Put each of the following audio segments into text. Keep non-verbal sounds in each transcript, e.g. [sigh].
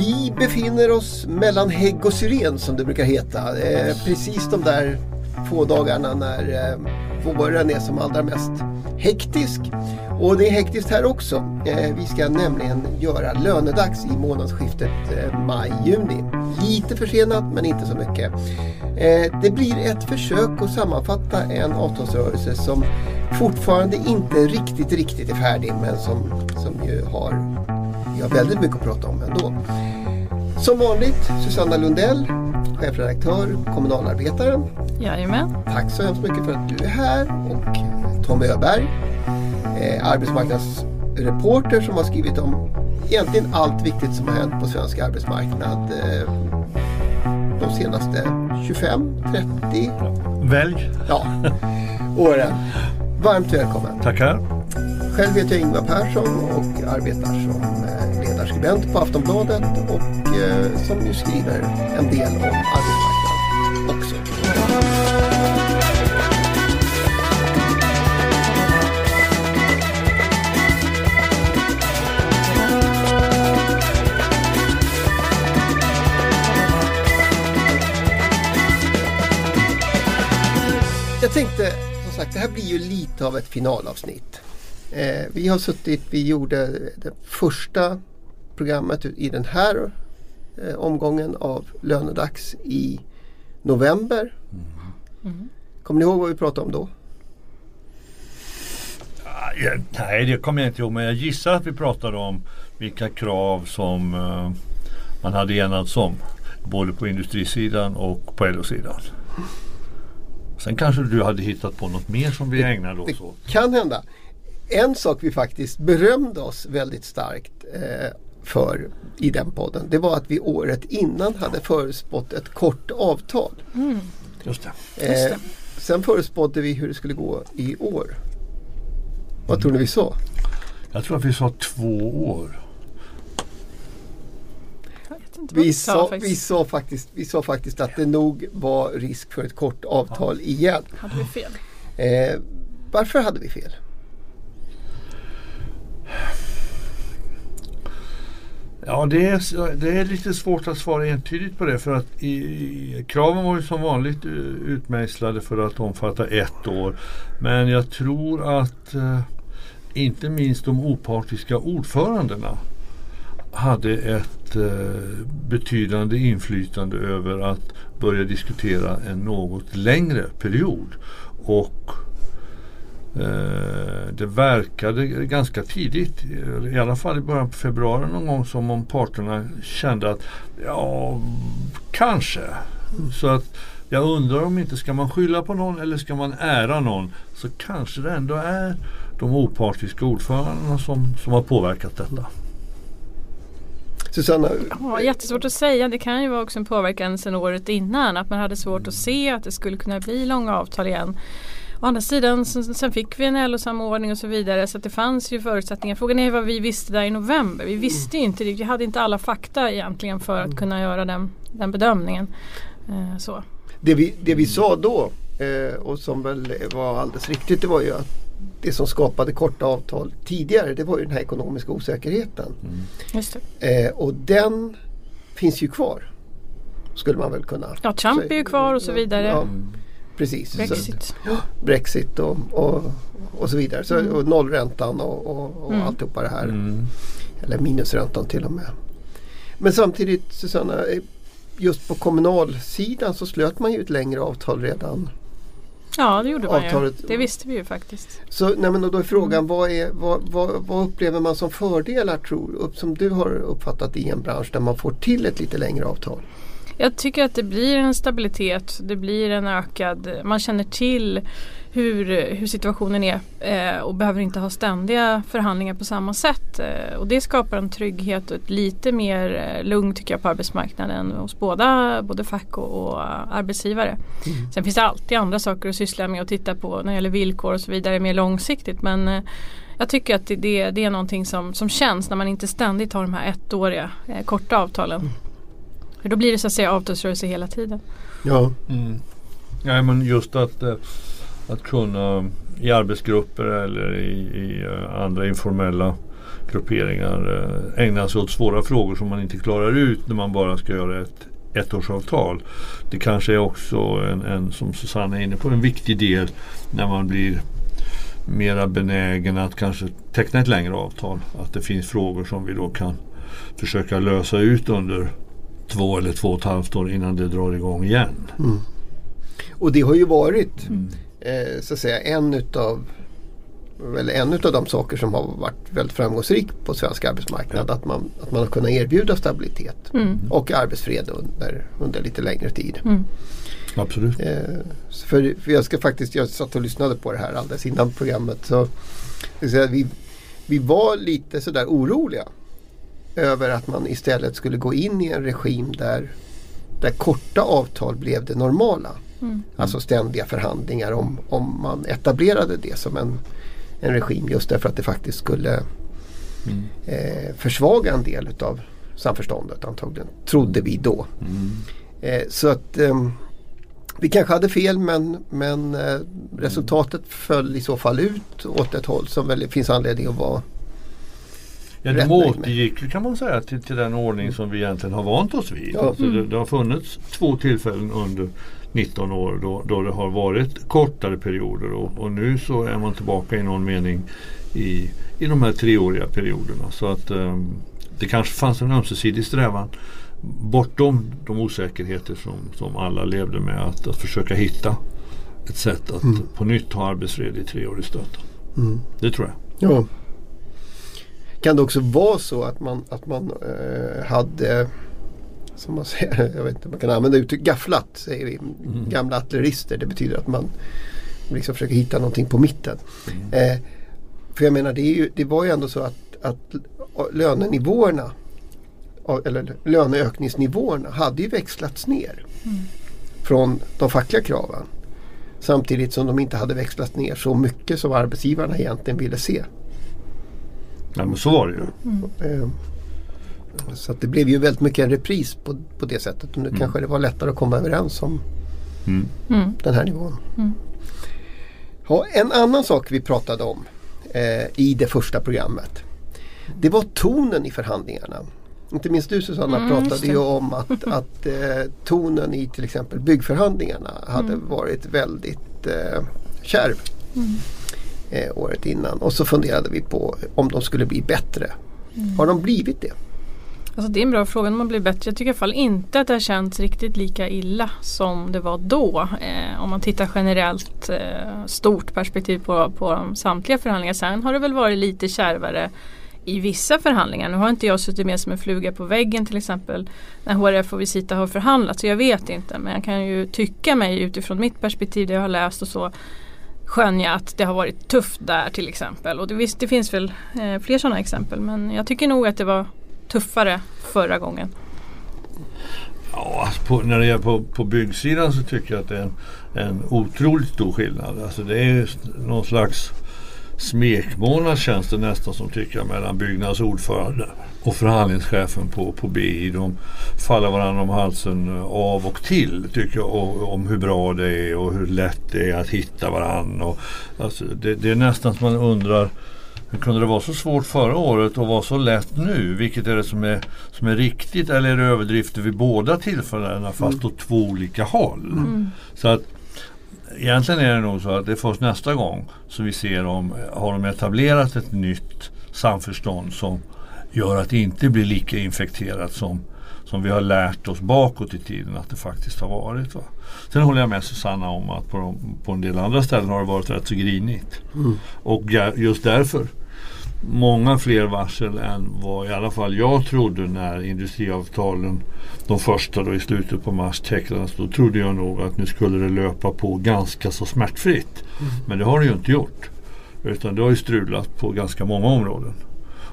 Vi befinner oss mellan hägg och syren som det brukar heta. Eh, precis de där få dagarna när eh, våren är som allra mest hektisk. Och det är hektiskt här också. Eh, vi ska nämligen göra lönedags i månadsskiftet eh, maj-juni. Lite försenat men inte så mycket. Eh, det blir ett försök att sammanfatta en avtalsrörelse som fortfarande inte riktigt, riktigt är färdig men som, som ju har, vi har väldigt mycket att prata om ändå. Som vanligt Susanna Lundell, chefredaktör, kommunalarbetaren. Jajamän. Tack så hemskt mycket för att du är här och Tom Öberg, eh, arbetsmarknadsreporter som har skrivit om egentligen allt viktigt som har hänt på svensk arbetsmarknad eh, de senaste 25, 30 Välj. ja, åren. Varmt välkommen. Tackar. Själv heter jag Ingvar Persson och arbetar som skribent på Aftonbladet och eh, som ju skriver en del om arbetsmarknaden också. Jag tänkte, som sagt, det här blir ju lite av ett finalavsnitt. Eh, vi har suttit, vi gjorde det första programmet i den här eh, omgången av lönedags i november. Kommer ni ihåg vad vi pratade om då? Ah, ja, Nej, det kommer jag inte ihåg. Men jag gissar att vi pratade om vilka krav som eh, man hade enats om. Både på industrisidan och på LO-sidan. Sen kanske du hade hittat på något mer som vi ägnade Det oss åt. kan hända. En sak vi faktiskt berömde oss väldigt starkt eh, för i den podden. Det var att vi året innan hade förutspått ett kort avtal. Just det. Eh, sen förutspådde vi hur det skulle gå i år. Vad tror ni vi sa? Jag tror att vi sa två år. Vi sa vi, sa faktiskt, vi sa faktiskt att det nog var risk för ett kort avtal igen. Hade vi fel? Eh, varför hade vi fel? Ja, det är, det är lite svårt att svara entydigt på det för att i, i, kraven var ju som vanligt utmejslade för att omfatta ett år. Men jag tror att eh, inte minst de opartiska ordförandena hade ett eh, betydande inflytande över att börja diskutera en något längre period. Och det verkade ganska tidigt, i alla fall i början på februari någon gång som om parterna kände att ja, kanske. Så att jag undrar om inte ska man skylla på någon eller ska man ära någon så kanske det ändå är de opartiska ordförandena som, som har påverkat detta. Susanna, Ja, jättesvårt att säga. Det kan ju vara också en påverkan sedan året innan. Att man hade svårt att se att det skulle kunna bli långa avtal igen. Å andra sidan sen, fick vi en LO-samordning och så vidare så att det fanns ju förutsättningar. Frågan är vad vi visste där i november. Vi visste ju inte riktigt. Vi hade inte alla fakta egentligen för att kunna göra den, den bedömningen. Eh, så. det, vi, det vi sa då eh, och som väl var alldeles riktigt det var ju att det som skapade korta avtal tidigare det var ju den här ekonomiska osäkerheten. Just det. Eh, och den finns ju kvar. Skulle man väl kunna Ja, Trump säga. är ju kvar och så vidare. Ja, precis. Så- Brexit. Ja, Brexit och, och, och så vidare. Så, Mm. och nollräntan och, och, och Mm. alltihopa det här. Mm. Eller minusräntan till och med. Men samtidigt Susanna, eh, just på kommunalsidan så slöt man ju ett längre avtal redan. Ja, det gjorde man Avtalet- ju. Det visste vi ju faktiskt. Så nej, men då är frågan Mm. vad, är, vad, vad, vad upplever man som fördelar tror upp, som du har uppfattat i en bransch där man får till ett lite längre avtal? Jag tycker att det blir en stabilitet. Det blir en ökad, man känner till hur, hur situationen är eh, och behöver inte ha ständiga förhandlingar på samma sätt. Eh, och det skapar en trygghet och ett lite mer eh, lugn tycker jag på arbetsmarknaden hos båda, både fack och, och arbetsgivare. Sen finns det alltid andra saker att syssla med och titta på när det gäller villkor och så vidare mer långsiktigt. Men eh, jag tycker att det, det, det är någonting som, som känns när man inte ständigt har de här ettåriga eh, korta avtalen. För då blir det så att säga avtalsrörelse hela tiden. Ja. Mm. Nej men just att, eh, att kunna i arbetsgrupper eller i, i eh, andra informella grupperingar eh, ägnar sig åt svåra frågor som man inte klarar ut när man bara ska göra ett ettårsavtal. Det kanske är också en, en, som Susanne är inne på, en viktig del när man blir mera benägen att kanske teckna ett längre avtal. Att det finns frågor som vi då kan försöka lösa ut under två eller två och ett halvt år innan det drar igång igen. Mm. Och det har ju varit mm. eh, så att säga en utav eller en av de saker som har varit väldigt framgångsrik på svensk arbetsmarknad. Ja. Att, man, att man har kunnat erbjuda stabilitet mm. och arbetsfred under, under lite längre tid. Mm. Absolut. Eh, för, för, jag ska faktiskt, jag satt och lyssnade på det här alldeles innan programmet. Så, så vi, vi var lite sådär oroliga över att man istället skulle gå in i en regim där, där korta avtal blev det normala. Mm. Alltså ständiga förhandlingar om, om man etablerade det som en, en regim just därför att det faktiskt skulle mm. eh, försvaga en del utav samförståndet antagligen. Trodde vi då. Mm. Eh, så att eh, vi kanske hade fel men, men eh, resultatet föll i så fall ut åt ett håll som väl finns anledning att vara Ja, de återgick kan man säga till, till den ordning som vi egentligen har vant oss vid. Ja. Alltså det, det, har funnits två tillfällen under 19 år då, då det har varit kortare perioder och, och, nu så är man tillbaka i någon mening i, i de här treåriga perioderna. Så att um, det kanske fanns en ömsesidig strävan bortom de osäkerheter som, som alla levde med att, att försöka hitta ett sätt att mm. på nytt ha arbetsfred i tre år i stöten. Mm. Det tror jag. Ja. Kan det också vara så att man, att man eh, hade som man säger, [laughs] jag vet inte, man kan använda uttryck gafflat säger vi. Mm. Gamla artillerister. Det betyder att man liksom försöker hitta någonting på mitten. Mm. Eh, för jag menar det, ju, det, var ju ändå så att, att lönenivåerna eller löneökningsnivåerna hade ju växlats ner mm. från de fackliga kraven. Samtidigt som de inte hade växlats ner så mycket som arbetsgivarna egentligen ville se. Ja men så var det ju. Mm. Eh, så det blev ju väldigt mycket en repris på, på det sättet. Och nu mm. kanske det var lättare att komma överens om mm. mm. den här nivån. Mm. Ja, en annan sak vi pratade om eh, i det första programmet. Det var tonen i förhandlingarna. Inte minst du Susanna mm, pratade ju om att, [laughs] att eh, tonen i till exempel byggförhandlingarna hade mm. varit väldigt eh, kärv mm. Eh, året innan. Och så funderade vi på om de skulle bli bättre. Mm. Har de blivit det? Alltså det är en bra fråga om man blir bättre. Jag tycker i alla fall inte att det har känts riktigt lika illa som det var då. Eh, om man tittar generellt eh, stort perspektiv på, på samtliga förhandlingar. Sen har det väl varit lite kärvare i vissa förhandlingar. Nu har inte jag suttit med som en fluga på väggen till exempel när HRF och Visita har förhandlat så jag vet inte men jag kan ju tycka mig utifrån mitt perspektiv det jag har läst och så skönja att det har varit tufft där till exempel. Och det, visst, det finns väl eh, fler sådana exempel men jag tycker nog att det var tuffare förra gången. Ja, alltså på, när det gäller på, på byggsidan så tycker jag att det är en, en otroligt stor skillnad. Alltså det är någon slags smekmånad känns det nästan som tycker jag mellan Byggnads ordförande och förhandlingschefen på, på BI. De faller varandra om halsen av och till tycker jag och, om hur bra det är och hur lätt det är att hitta varandra. Och, alltså, det, det är nästan som man undrar hur kunde det vara så svårt förra året och vara så lätt nu? Vilket är det som är, som är riktigt eller är det överdrifter vid båda tillfällena fast mm. åt två olika håll? Mm. Så att Egentligen är det nog så att det är först nästa gång som vi ser om har de etablerat ett nytt samförstånd som gör att det inte blir lika infekterat som, som vi har lärt oss bakåt i tiden att det faktiskt har varit. Va? Sen håller jag med Susanna om att på, de, på en del andra ställen har det varit rätt så grinigt. Mm. Och just därför många fler varsel än vad i alla fall jag trodde när industriavtalen, de första då i slutet på mars tecknades. Då trodde jag nog att nu skulle det löpa på ganska så smärtfritt. Mm. Men det har det ju inte gjort. Utan det har ju strulat på ganska många områden.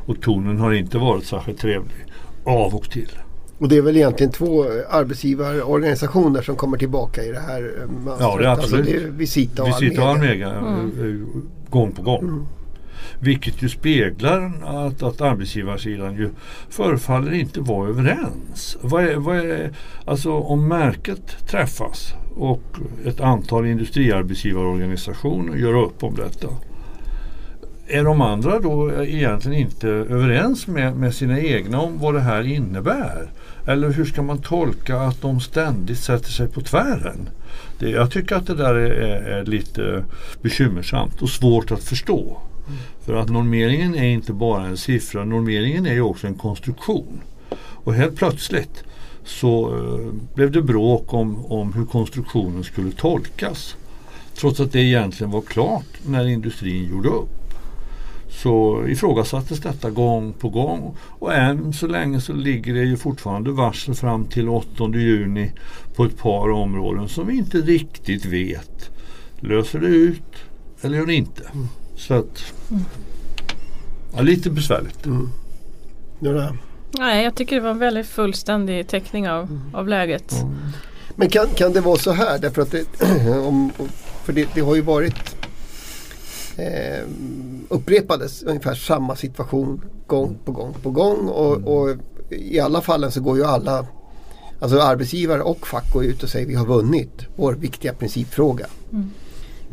Och tonen har inte varit särskilt trevlig av och till. Och det är väl egentligen två arbetsgivarorganisationer som kommer tillbaka i det här mönstret? Ja, det är absolut. Alltså det är Visita och Visita Almega. Almega mm. gång på gång. Mm. Vilket ju speglar att, att arbetsgivarsidan ju förefaller inte vara överens. Vad är, vad är, alltså om märket träffas och ett antal industriarbetsgivarorganisationer gör upp om detta är de andra då egentligen inte överens med, med sina egna om vad det här innebär? Eller hur ska man tolka att de ständigt sätter sig på tvären? Det, jag tycker att det där är, är lite bekymmersamt och svårt att förstå. Mm. För att normeringen är inte bara en siffra, normeringen är ju också en konstruktion. Och helt plötsligt så uh, blev det bråk om, om hur konstruktionen skulle tolkas. Trots att det egentligen var klart när industrin gjorde upp så ifrågasattes detta gång på gång och än så länge så ligger det ju fortfarande varsel fram till 8 juni på ett par områden som vi inte riktigt vet. Löser det ut eller gör det inte? Mm. Så att, ja, lite besvärligt. Mm. Ja, Nej, jag tycker det var en väldigt fullständig teckning av, mm. av läget. Mm. Men kan, kan det vara så här? Därför att det, [clears throat] om, för det, det har ju varit eh, upprepades ungefär samma situation gång på gång på gång. Och, mm. och, i alla fallen så går ju alla, alltså arbetsgivare och fack går ut och säger vi har vunnit vår viktiga principfråga. Mm.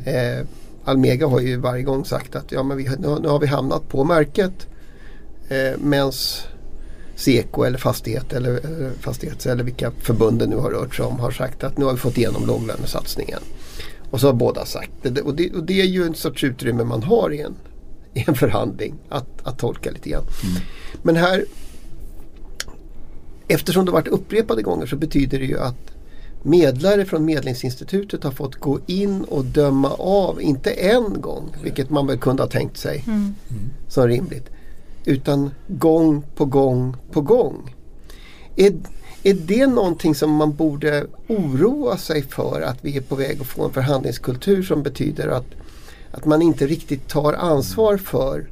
Eh, Almega har ju varje gång sagt att ja, men vi, nu, nu har vi hamnat på märket. Eh, Medans Seko eller Fastighet eller, eller Fastighets eller vilka förbunden nu har rört sig om har sagt att nu har vi fått igenom låglönesatsningen. Och så har båda sagt det. Och det, och det är ju en sorts utrymme man har i en, i en förhandling att, att tolka lite grann. Mm. Men här Eftersom det varit upprepade gånger så betyder det ju att medlare från Medlingsinstitutet har fått gå in och döma av, inte en gång, vilket man väl kunde ha tänkt sig mm. som rimligt, utan gång på gång på gång. Är, är det någonting som man borde oroa sig för att vi är på väg att få en förhandlingskultur som betyder att, att man inte riktigt tar ansvar för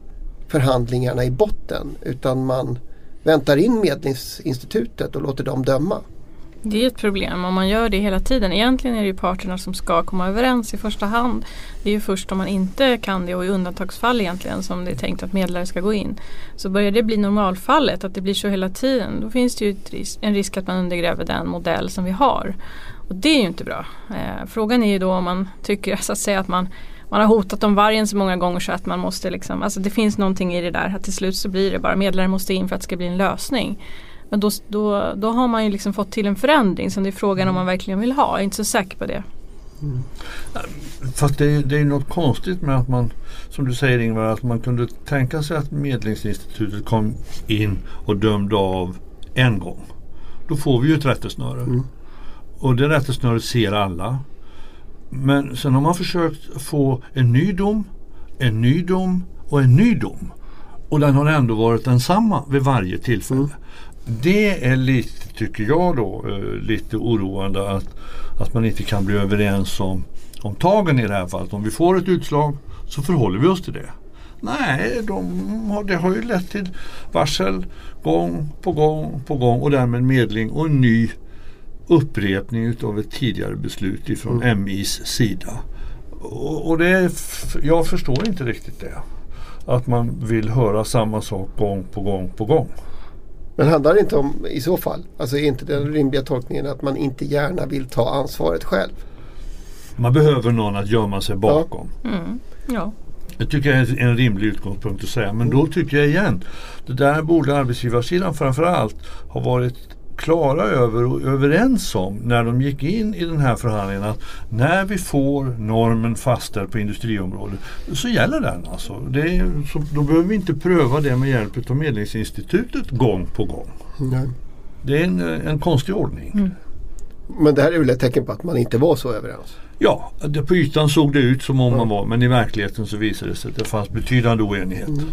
förhandlingarna i botten utan man väntar in Medlingsinstitutet och låter dem döma? Det är ett problem om man gör det hela tiden. Egentligen är det ju parterna som ska komma överens i första hand. Det är ju först om man inte kan det och i undantagsfall egentligen som det är tänkt att medlare ska gå in. Så börjar det bli normalfallet, att det blir så hela tiden, då finns det ju en risk att man undergräver den modell som vi har. Och det är ju inte bra. Eh, frågan är ju då om man tycker [laughs] så att säga att man man har hotat om vargen så många gånger så att man måste liksom, alltså det finns någonting i det där att till slut så blir det bara medlare måste in för att det ska bli en lösning. Men då, då, då har man ju liksom fått till en förändring som det är frågan om man verkligen vill ha. Jag är inte så säker på det. Mm. Fast det är, det är något konstigt med att man, som du säger Ingvar, att man kunde tänka sig att Medlingsinstitutet kom in och dömde av en gång. Då får vi ju ett rättesnöre. Mm. Och det rättesnöret ser alla. Men sen har man försökt få en ny dom, en ny dom och en ny dom. Och den har ändå varit densamma vid varje tillfälle. Mm. Det är lite, tycker jag då, eh, lite oroande att, att man inte kan bli överens om, om tagen i det här fallet. Om vi får ett utslag så förhåller vi oss till det. Nej, de har, det har ju lett till varsel gång på gång på gång och därmed medling och en ny upprepning av ett tidigare beslut ifrån mm. MIs sida. Och, och det, jag förstår inte riktigt det. Att man vill höra samma sak gång på gång på gång. Men handlar det inte om, i så fall, alltså är inte den rimliga tolkningen att man inte gärna vill ta ansvaret själv? Man behöver någon att gömma sig bakom. Ja. Mm. ja. Det tycker jag är en rimlig utgångspunkt att säga. Men då tycker jag igen, det där borde arbetsgivarsidan framförallt ha varit klara över och överens om när de gick in i den här förhandlingen att när vi får normen fastställd på industriområdet så gäller den. Alltså. Det är, så, då behöver vi inte pröva det med hjälp av Medlingsinstitutet gång på gång. Nej. Det är en, en konstig ordning. Mm. Men det här är väl ett tecken på att man inte var så överens? Ja, det, på ytan såg det ut som om mm. man var men i verkligheten så visade det sig att det fanns betydande oenighet. Mm.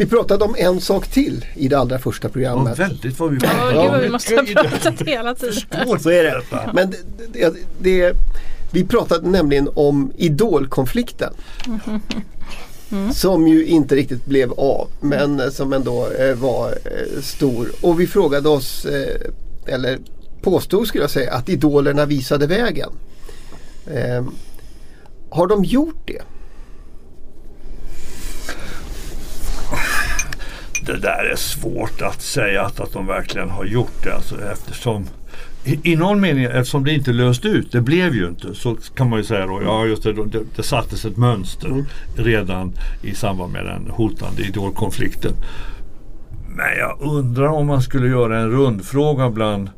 Vi pratade om en sak till i det allra första programmet. Ja, väldigt vad vi pratade Ja, gud, vi måste ha pratat hela tiden. Så är det. Men det, det, vi pratade nämligen om idolkonflikten. Mm. Som ju inte riktigt blev av men som ändå eh, var eh, stor. Och vi frågade oss, eh, eller påstod skulle jag säga, att idolerna visade vägen. Eh, har de gjort det? Det där är svårt att säga att, att de verkligen har gjort det alltså, eftersom i, i någon mening, eftersom det inte löste ut, det blev ju inte, så kan man ju säga då, ja just det, det, det sattes ett mönster Mm. redan i samband med den hotande idolkonflikten. Men jag undrar om man skulle göra en rundfråga bland,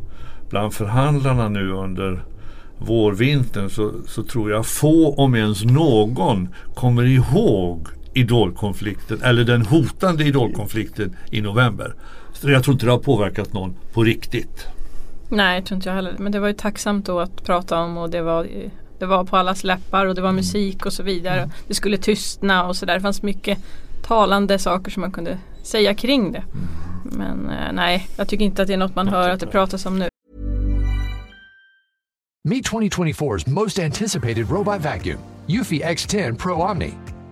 bland förhandlarna nu under vårvintern så, så tror jag få, om ens någon, kommer ihåg idolkonflikten eller den hotande idolkonflikten i november. Så jag tror inte det har påverkat någon på riktigt. Nej, jag tror inte jag heller. Men det var ju tacksamt då att prata om och det var, det var på allas läppar och det var musik och så vidare. Det skulle tystna och sådär. Det fanns mycket talande saker som man kunde säga kring det. Men eh, nej, jag tycker inte att det är något man hör att det pratas om nu. Meet 2024's most anticipated robot vacuum, Eufy X10 Pro Omni.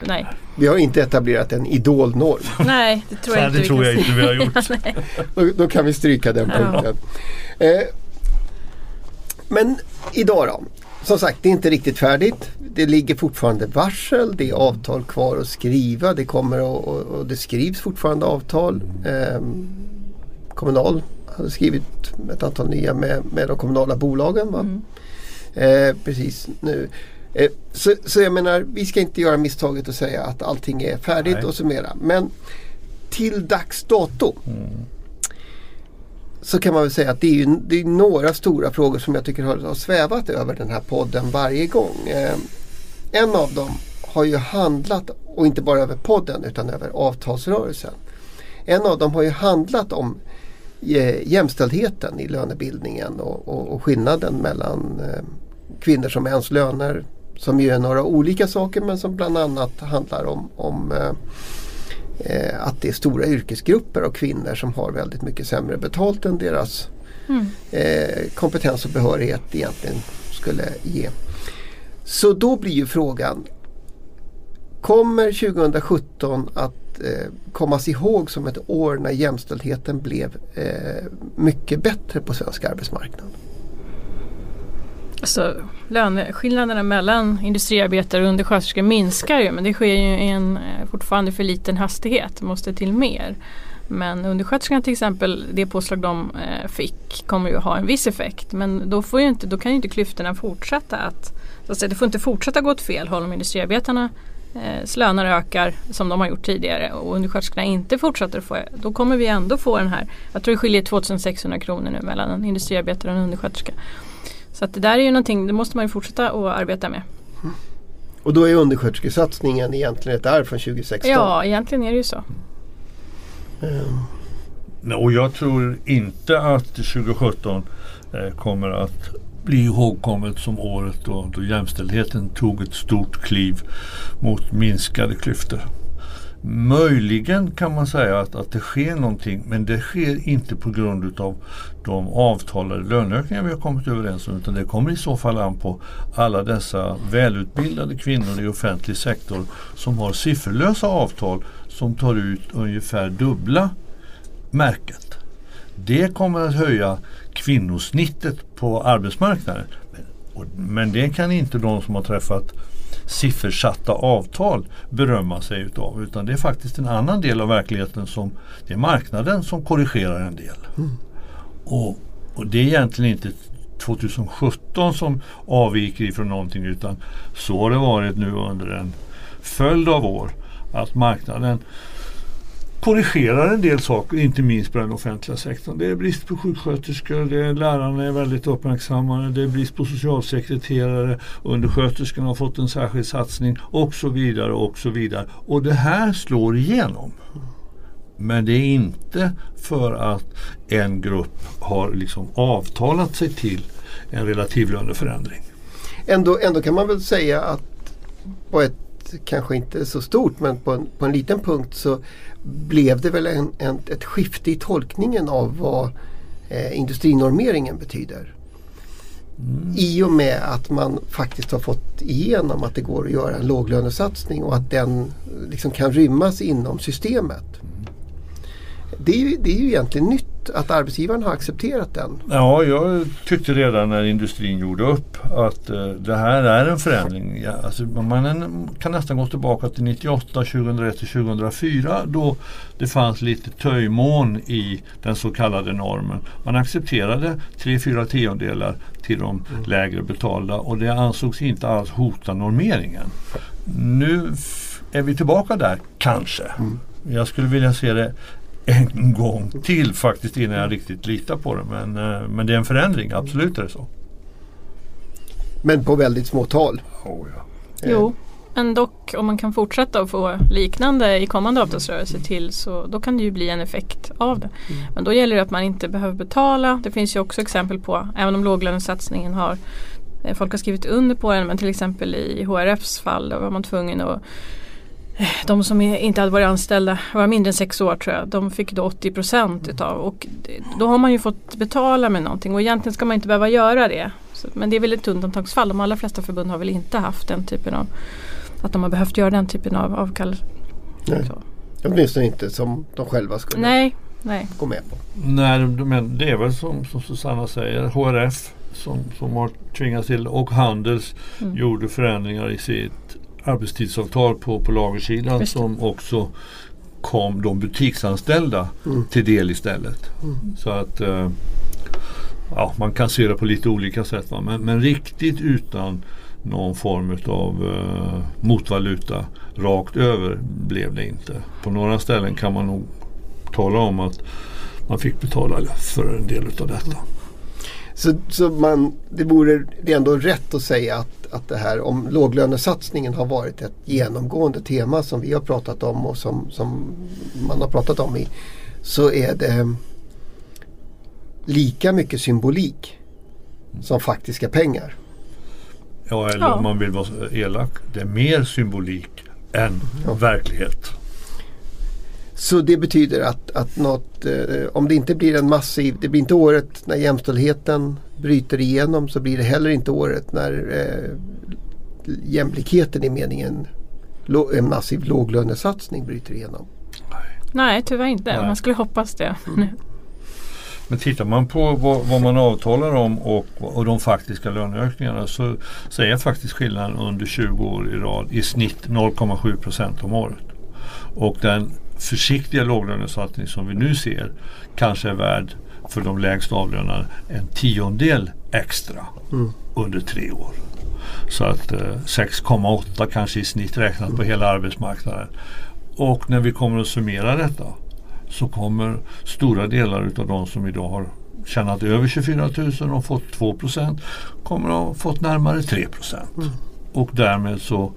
Nej, Vi har inte etablerat en idolnorm. [laughs] nej det tror jag inte det vi tror jag inte vi har gjort. [laughs] Då, då kan vi stryka den Ja. punkten. Eh, men idag då? Som sagt, det är inte riktigt färdigt. Det ligger fortfarande varsel, det är avtal kvar att skriva. Det kommer och, och, och det skrivs fortfarande avtal. Eh, Kommunal hade skrivit ett antal nya med, med de kommunala bolagen. Va? Eh, precis nu. Eh, så, så jag menar, vi ska inte göra misstaget att säga att allting är färdigt Nej. och summera. Men till dags dato så kan man väl säga att det är, ju, det är några stora frågor som jag tycker har, har svävat över den här podden varje gång. Eh, en av dem har ju handlat, och inte bara över podden utan över avtalsrörelsen. En av dem har ju handlat om eh, jämställdheten i lönebildningen och, och, och skillnaden mellan eh, kvinnors och mäns löner som ju är några olika saker men som bland annat handlar om, om eh, eh, att det är stora yrkesgrupper av kvinnor som har väldigt mycket sämre betalt än deras Mm. eh, kompetens och behörighet egentligen skulle ge. Så då blir ju frågan Kommer 2017 att eh, kommas ihåg som ett år när jämställdheten blev eh, mycket bättre på svensk arbetsmarknad? Alltså, löneskillnaderna mellan industriarbetare och undersköterskor minskar ju men det sker ju i en eh, fortfarande för liten hastighet. Det måste till mer. Men undersköterskorna till exempel, det påslag de eh, fick kommer ju ha en viss effekt. Men då, får ju inte, då kan ju inte klyftorna fortsätta att, så att säga, det får inte fortsätta gå åt fel håll om industriarbetarna eh, löner ökar som de har gjort tidigare och undersköterskorna inte fortsätter att få, då kommer vi ändå få den här, jag tror det skiljer 2600 kronor nu mellan en industriarbetare och en undersköterska. Så att det där är ju någonting, det måste man ju fortsätta att arbeta med. Och då är undersköterskesatsningen egentligen ett arv från 2016. Ja, egentligen är det ju så. Nej, Och jag tror inte att 2017 eh, kommer att bli ihågkommet som året då, då jämställdheten tog ett stort kliv mot minskade klyftor. Möjligen kan man säga att, att det sker någonting men det sker inte på grund utav de avtalade löneökningar vi har kommit överens om utan det kommer i så fall an på alla dessa välutbildade kvinnor i offentlig sektor som har sifferlösa avtal som tar ut ungefär dubbla märket. Det kommer att höja kvinnosnittet på arbetsmarknaden. Men, men det kan inte de som har träffat siffersatta avtal berömma sig utav. Utan det är faktiskt en annan del av verkligheten som det är marknaden som korrigerar en del. Och, och det är egentligen inte 2017 som avviker ifrån någonting utan så har det varit nu under en följd av år att marknaden korrigerar en del saker, inte minst på den offentliga sektorn. Det är brist på sjuksköterskor, det är, lärarna är väldigt uppmärksammade, det är brist på socialsekreterare, undersköterskorna har fått en särskild satsning och så vidare och så vidare. Och det här slår igenom. Men det är inte för att en grupp har liksom avtalat sig till en relativlöneförändring. ändå, ändå kan man väl säga att på ett kanske inte så stort men på en, på en liten punkt så blev det väl en, en, ett skifte i tolkningen av vad eh, industrinormeringen betyder. Mm. I och med att man faktiskt har fått igenom att det går att göra en låglönesatsning och att den liksom kan rymmas inom systemet. Mm. Det, är ju, det är ju egentligen nytt att arbetsgivaren har accepterat den? Ja, jag tyckte redan när industrin gjorde upp att uh, det här är en förändring. Ja, alltså, man kan nästan gå tillbaka till 98, 2001 till 2004 då det fanns lite töjmån i den så kallade normen. Man accepterade tre, fyra tiondelar till de mm. lägre betalda och det ansågs inte alls hota normeringen. Nu är vi tillbaka där, kanske. Mm. Jag skulle vilja se det en gång till faktiskt innan jag riktigt litar på det. Men, eh, men det är en förändring, absolut är det så. Men på väldigt små tal? Oh, ja. Jo, men dock om man kan fortsätta att få liknande i kommande avtalsrörelse till så då kan det ju bli en effekt av det. Mm. Men då gäller det att man inte behöver betala. Det finns ju också exempel på, även om låglönesatsningen har eh, Folk har skrivit under på den men till exempel i HRFs fall då var man tvungen att de som inte hade varit anställda, var mindre än sex år tror jag, de fick då 80 procent utav och då har man ju fått betala med någonting och egentligen ska man inte behöva göra det. Så, men det är väl ett undantagsfall, de allra flesta förbund har väl inte haft den typen av, att de har behövt göra den typen av avkall. Nej. Åtminstone inte som de själva skulle nej, nej. gå med på. Nej, men det är väl som, som Susanna säger, HRF som, som har tvingats till och Handels mm. gjorde förändringar i sitt arbetstidsavtal på, på lagersidan som också kom de butiksanställda mm. till del istället. Mm. Så att eh, ja, man kan se det på lite olika sätt. Va? Men, men riktigt utan någon form av eh, motvaluta rakt över blev det inte. På några ställen kan man nog tala om att man fick betala för en del av detta. Så, så man, det vore det ändå rätt att säga att, att det här om låglönesatsningen har varit ett genomgående tema som vi har pratat om och som, som man har pratat om i så är det lika mycket symbolik som faktiska pengar. Ja, eller ja. om man vill vara elak, det är mer symbolik än ja. verklighet. Så det betyder att, att något, eh, om det inte blir en massiv, det blir inte året när jämställdheten bryter igenom så blir det heller inte året när eh, jämlikheten i meningen en massiv låglönesatsning bryter igenom. Nej, tyvärr inte. Nej. Man skulle hoppas det. Mm. Men tittar man på vad, vad, man avtalar om och, och de faktiska löneökningarna så, så är faktiskt skillnaden under 20 år i rad i snitt 0,7 procent om året. Och den försiktiga låglönesatsning som vi nu ser kanske är värd för de lägst avlönade en tiondel extra mm. under tre år. Så att eh, 6,8 kanske i snitt räknat på hela arbetsmarknaden. Och när vi kommer att summera detta så kommer stora delar av de som idag har tjänat över 24 000 och fått 2% kommer att ha fått närmare 3 mm. Och därmed så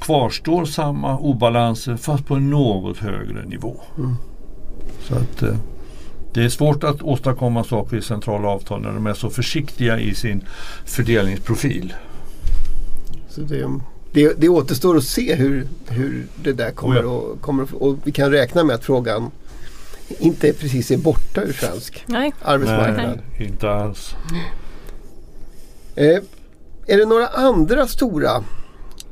kvarstår samma obalanser fast på en något högre nivå. Mm. Så att eh, det är svårt att åstadkomma saker i centrala avtal när de är så försiktiga i sin fördelningsprofil. Så det, det, det återstår att se hur, hur det där kommer, oh ja. och, kommer och vi kan räkna med att frågan inte precis är borta ur svensk Nej. arbetsmarknad. Nej, inte alls. Eh, är det några andra stora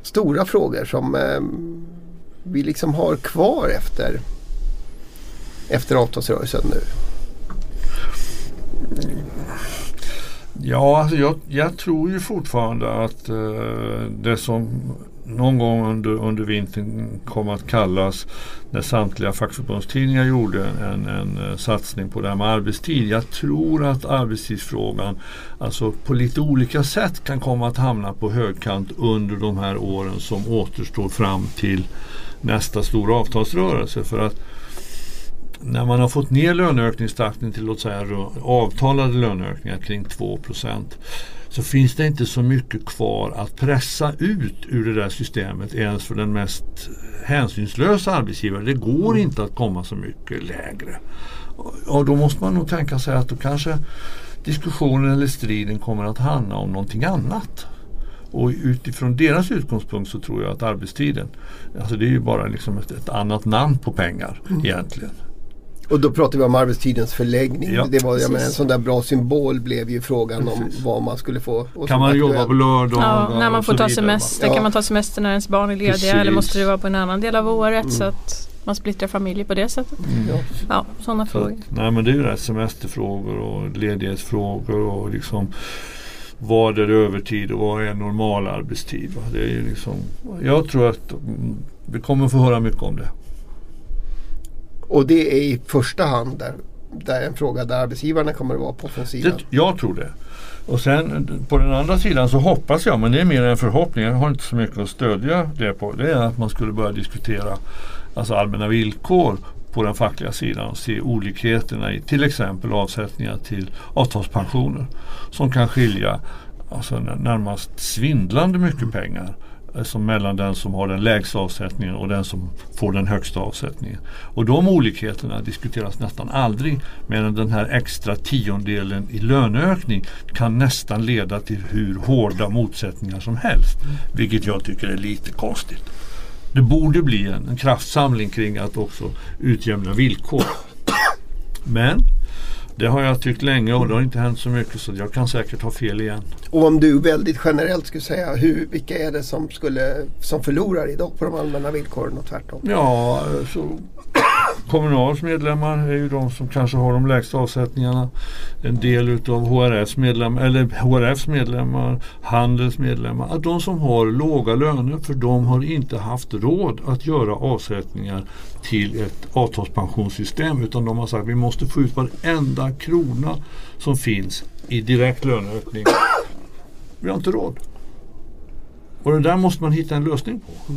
stora frågor som eh, vi liksom har kvar efter, efter avtalsrörelsen nu? Ja, alltså jag, jag, tror ju fortfarande att eh, det som någon gång under, under vintern kom att kallas när samtliga fackförbundstidningar gjorde en, en eh, satsning på det här med arbetstid. Jag tror att arbetstidsfrågan alltså på lite olika sätt kan komma att hamna på högkant under de här åren som återstår fram till nästa stora avtalsrörelse. För att när man har fått ner löneökningstakten till låt säga avtalade löneökningar kring 2% så finns det inte så mycket kvar att pressa ut ur det där systemet ens för den mest hänsynslösa arbetsgivaren. Det går mm. inte att komma så mycket lägre. Och då måste man nog tänka sig att då kanske diskussionen eller striden kommer att handla om någonting annat. Och utifrån deras utgångspunkt så tror jag att arbetstiden, alltså det är ju bara liksom ett, ett annat namn på pengar mm. egentligen. Och då pratar vi om arbetstidens förläggning. Ja. Det var, jag menar, en sån där bra symbol blev ju frågan om Precis. vad man skulle få. och Kan man jobba på lördagar Ja, när man får ta semester. Ja. Kan man ta semester när ens barn är lediga Precis. eller måste det vara på en annan del av året Mm. så att man splittrar familjer på det sättet. Ja. Ja, sådana Så frågor. att, nej men det är ju det här semesterfrågor och ledighetsfrågor och liksom vad är övertid och vad är normal arbetstid? Det är ju liksom, jag tror att mm, vi kommer få höra mycket om det. Och det är i första hand där, där en fråga där arbetsgivarna kommer att vara på offensiven. det. Jag tror det. Och sen på den andra sidan så hoppas jag, men det är mer en förhoppning, jag har inte så mycket att stödja det på. Det är att man skulle börja diskutera alltså allmänna villkor på den fackliga sidan och se olikheterna i till exempel avsättningar till avtalspensioner som kan skilja alltså närmast svindlande mycket pengar alltså mellan den som har den lägsta avsättningen och den som får den högsta avsättningen. Och de olikheterna diskuteras nästan aldrig medan den här extra tiondelen i löneökning kan nästan leda till hur hårda motsättningar som helst. Vilket jag tycker är lite konstigt. Det borde bli en, en kraftsamling kring att också utjämna villkor. Men det har jag tyckt länge och det har inte hänt så mycket så jag kan säkert ha fel igen. Och om du väldigt generellt skulle säga hur, vilka är det som, skulle, som förlorar idag på de allmänna villkoren och tvärtom? Ja, så Kommunals medlemmar är ju de som kanske har de lägsta avsättningarna. En del utav HRFs medlemmar, eller HRFs medlemmar, Handels medlemmar. Att de som har låga löner för de har inte haft råd att göra avsättningar till ett avtalspensionssystem utan de har sagt att vi måste få ut varenda krona som finns i direkt löneökning. Vi har inte råd. Och det där måste man hitta en lösning på.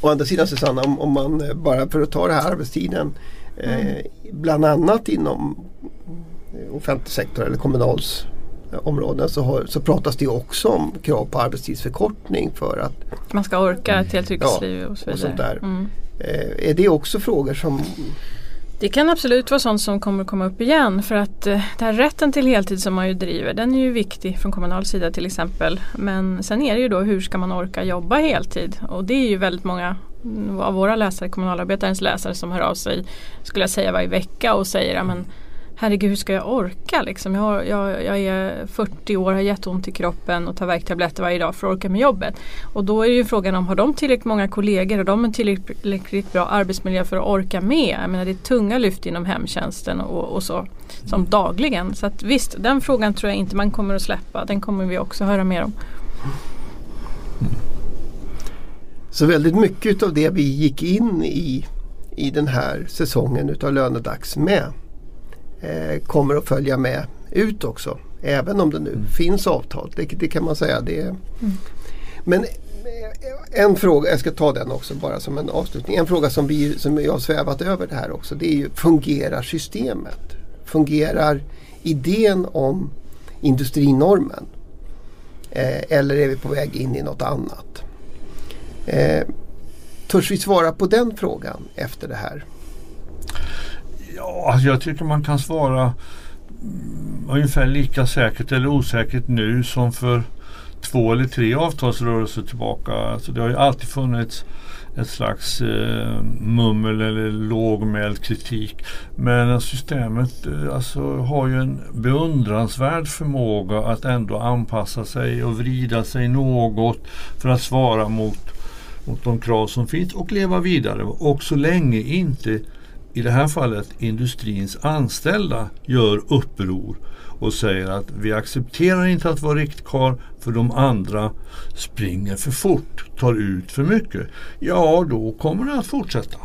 Å andra sidan Susanna, om, om man eh, bara för att ta det här arbetstiden. Eh, bland annat inom eh, offentlig sektor eller kommunals eh, områden så, har, så pratas det också om krav på arbetstidsförkortning för att Man ska orka ett helt yrkesliv och så och vidare. sånt där. Mm. eh, är det också frågor som det kan absolut vara sånt som kommer komma upp igen för att eh, den här rätten till heltid som man ju driver den är ju viktig från kommunal sida till exempel. Men sen är det ju då hur ska man orka jobba heltid och det är ju väldigt många av våra läsare, kommunalarbetarens läsare som hör av sig skulle jag säga varje vecka och säger att herregud hur ska jag orka liksom? Jag, har, jag, jag är 40 år, har jätteont i kroppen och tar värktabletter varje dag för att orka med jobbet. Och då är ju frågan om har de tillräckligt många kollegor har de en tillräckligt bra arbetsmiljö för att orka med? Jag menar det är tunga lyft inom hemtjänsten och, och så som dagligen. Så att visst, den frågan tror jag inte man kommer att släppa. Den kommer vi också höra mer om. Så väldigt mycket av det vi gick in i i den här säsongen utav Lönedags med eh, kommer att följa med ut också. Även om det nu finns avtal. Det, det kan man säga. Det, Men eh, en fråga, jag ska ta den också bara som en avslutning. En fråga som, vi, som jag har svävat över det här också. Det är ju fungerar systemet? Fungerar idén om industrinormen? Eh, eller är vi på väg in i något annat? Eh, törs vi svara på den frågan efter det här? Ja, alltså, jag tycker man kan svara mm, ungefär lika säkert eller osäkert nu som för två eller tre avtalsrörelser tillbaka. Alltså det har ju alltid funnits ett slags eh, mummel eller lågmäld kritik. Men systemet eh, alltså, har ju en beundransvärd förmåga att ändå anpassa sig och vrida sig något för att svara mot, mot de krav som finns och leva vidare. Och så länge inte i det här fallet industrins anställda gör uppror och säger att vi accepterar inte att vara riktkarl för de andra springer för fort, tar ut för mycket. Ja, då kommer det att fortsätta.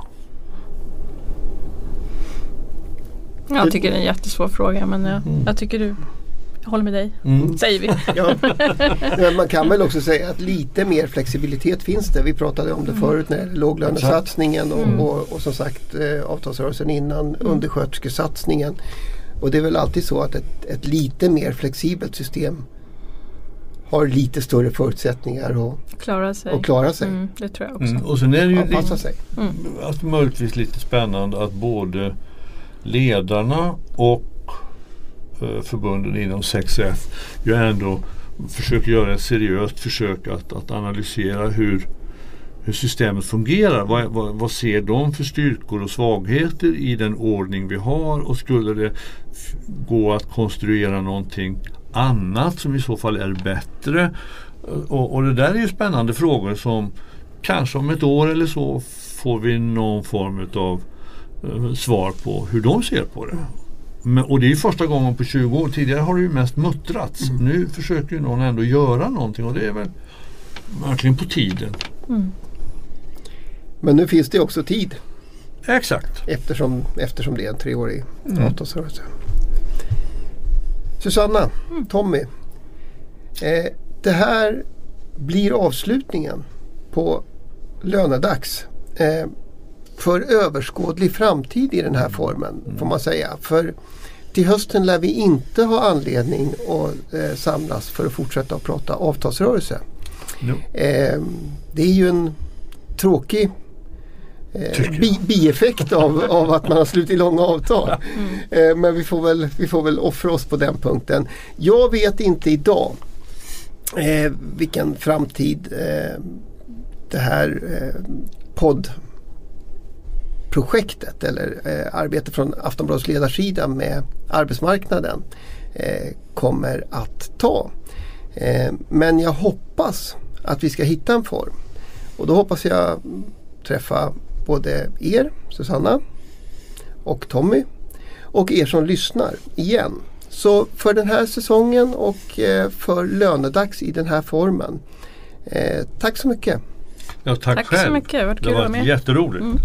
Jag tycker det är en jättesvår fråga men jag, Mm. jag tycker du jag håller med dig, Mm. säger vi. [laughs] Ja. Men man kan väl också säga att lite mer flexibilitet finns det. Vi pratade om det förut när låglönesatsningen och, Mm. och, och som sagt eh, avtalsrörelsen innan undersköterskesatsningen. Och det är väl alltid så att ett, ett lite mer flexibelt system har lite större förutsättningar att, Klara sig. att klara sig. Mm, det tror jag också. Mm. Och sen är det ju Anpassa sig. alltså, möjligtvis lite spännande att både ledarna och Eh, förbunden inom 6F ju ändå försöker göra ett seriöst försök att, att analysera hur, hur systemet fungerar. Vad, vad, vad, ser de för styrkor och svagheter i den ordning vi har och skulle det gå att konstruera någonting annat som i så fall är bättre. Eh, och, och det där är ju spännande frågor som kanske om ett år eller så får vi någon form av eh, svar på hur de ser på det. Men, och det är första gången på 20 år. Tidigare har det ju mest muttrats. Mm. Nu försöker någon ändå göra någonting och det är väl verkligen på tiden. Mm. Men nu finns det också tid. Exakt. Eftersom, eftersom det är en treårig mm. avtalsrörelse. Susanna, mm. Tommy. Eh, det här blir avslutningen på lönedags. Eh, för överskådlig framtid i den här formen mm. får man säga. För till hösten lär vi inte ha anledning att eh, samlas för att fortsätta att prata avtalsrörelse. No. Eh, det är ju en tråkig eh, bi bieffekt av, av att man har slutit långa avtal. Mm. Eh, men vi får, väl, vi får väl offra oss på den punkten. Jag vet inte idag eh, vilken framtid eh, det här eh, poddprojektet eller eh, arbete från Aftonbladets ledarsida med arbetsmarknaden eh, kommer att ta. Eh, men jag hoppas att vi ska hitta en form. Och då hoppas jag träffa både er, Susanna och Tommy och er som lyssnar igen. Så för den här säsongen och eh, för lönedags i den här formen. Eh, tack så mycket! Ja, tack, tack själv. så mycket, det var jätteroligt. Mm.